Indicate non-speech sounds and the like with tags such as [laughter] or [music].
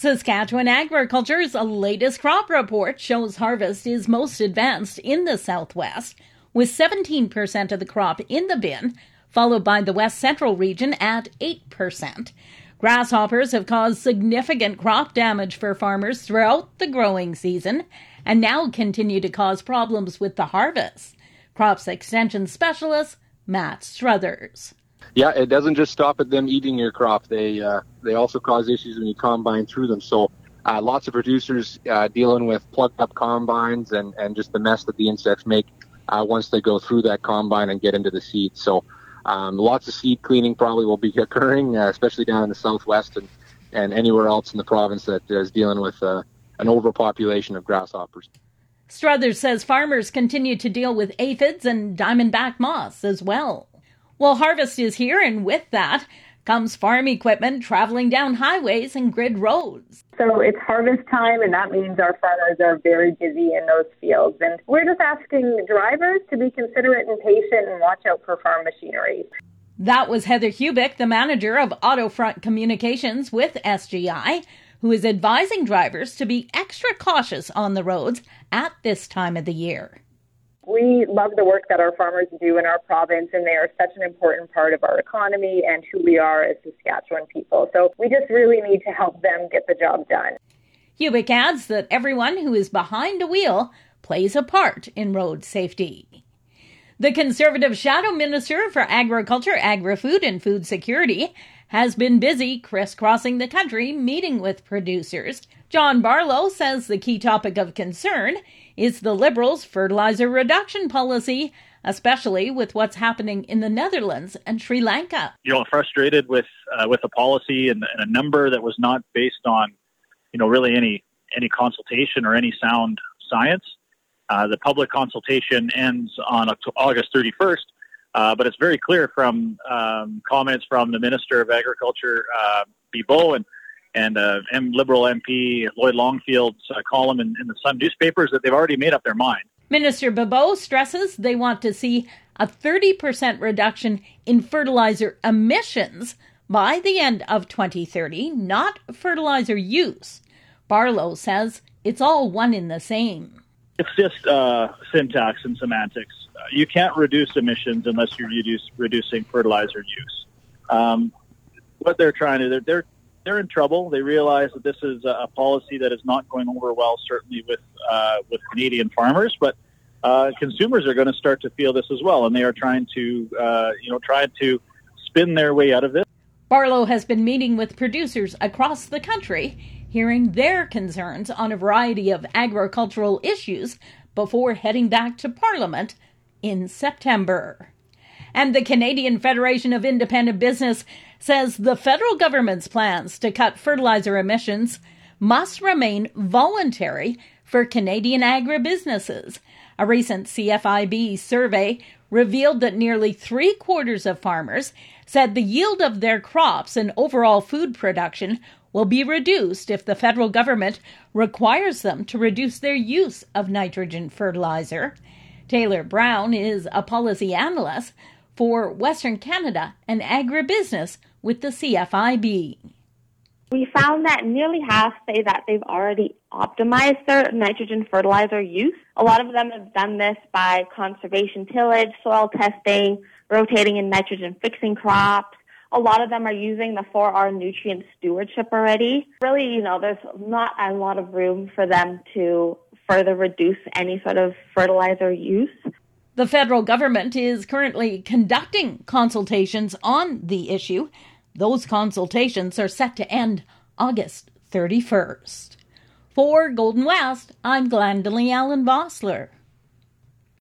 Saskatchewan Agriculture's latest crop report shows harvest is most advanced in the southwest, with 17% of the crop in the bin, followed by the west central region at 8%. Grasshoppers have caused significant crop damage for farmers throughout the growing season and now continue to cause problems with the harvest. Crops Extension Specialist Matt Struthers. Yeah, it doesn't just stop at them eating your crop. They uh, they also cause issues when you combine through them. So uh, lots of producers uh, dealing with plugged up combines and, and just the mess that the insects make uh, once they go through that combine and get into the seed. So um, lots of seed cleaning probably will be [laughs] occurring, uh, especially down in the southwest and, and anywhere else in the province that is dealing with uh, an overpopulation of grasshoppers. Struthers says farmers continue to deal with aphids and diamondback moths as well. Well, harvest is here, and with that comes farm equipment traveling down highways and grid roads. So it's harvest time, and that means our farmers are very busy in those fields. And we're just asking drivers to be considerate and patient and watch out for farm machinery. That was Heather Hubick, the manager of Auto Fund Communications with SGI who is advising drivers to be extra cautious on the roads at this time of the year. We love the work that our farmers do in our province, and they are such an important part of our economy and who we are as Saskatchewan people. So we just really need to help them get the job done. Hubick adds that everyone who is behind a wheel plays a part in road safety. The Conservative Shadow Minister for Agriculture, Agri Food, and Food Security has been busy crisscrossing the country meeting with producers. John Barlow says the key topic of concern is the Liberals' fertilizer reduction policy, especially with what's happening in the Netherlands and Sri Lanka. You know, frustrated with uh, with a policy and, and a number that was not based on, you know, really any any consultation or any sound science. Uh, the public consultation ends on August 31st, uh, but it's very clear from um, comments from the Minister of Agriculture, uh, Bibeau, and and uh, M Liberal MP Lloyd Longfield's uh, column in, in the Sun newspapers that they've already made up their mind. Minister Bibeau stresses they want to see a 30% reduction in fertilizer emissions by the end of 2030, not fertilizer use. Barlow says it's all one in the same. It's just uh, syntax and semantics you can't reduce emissions unless you're reduce, reducing fertilizer use. Um, what they're trying to, they're, they're, they're in trouble. They realize that this is a, policy that is not going over well, certainly with, uh, with Canadian farmers, but uh, consumers are going to start to feel this as well, and they are trying to, uh, you know, trying to spin their way out of this. Barlow has been meeting with producers across the country, hearing their concerns on a variety of agricultural issues before heading back to Parliament in September. And the Canadian Federation of Independent Business says the federal government's plans to cut fertilizer emissions must remain voluntary for Canadian agribusinesses. A recent CFIB survey revealed that nearly three quarters of farmers said the yield of their crops and overall food production will be reduced if the federal government requires them to reduce their use of nitrogen fertilizer. Taylor Brown is a policy analyst for Western Canada and agribusiness with the CFIB. We found that nearly half say that they've already optimized their nitrogen fertilizer use. A lot of them have done this by conservation tillage, soil testing, rotating in nitrogen fixing crops. A lot of them are using the 4R nutrient stewardship already. Really, you know, there's not a lot of room for them to further reduce any sort of fertilizer use. The federal government is currently conducting consultations on the issue. Those consultations are set to end August 31st. For Golden West, I'm Glendalee Allen Vossler.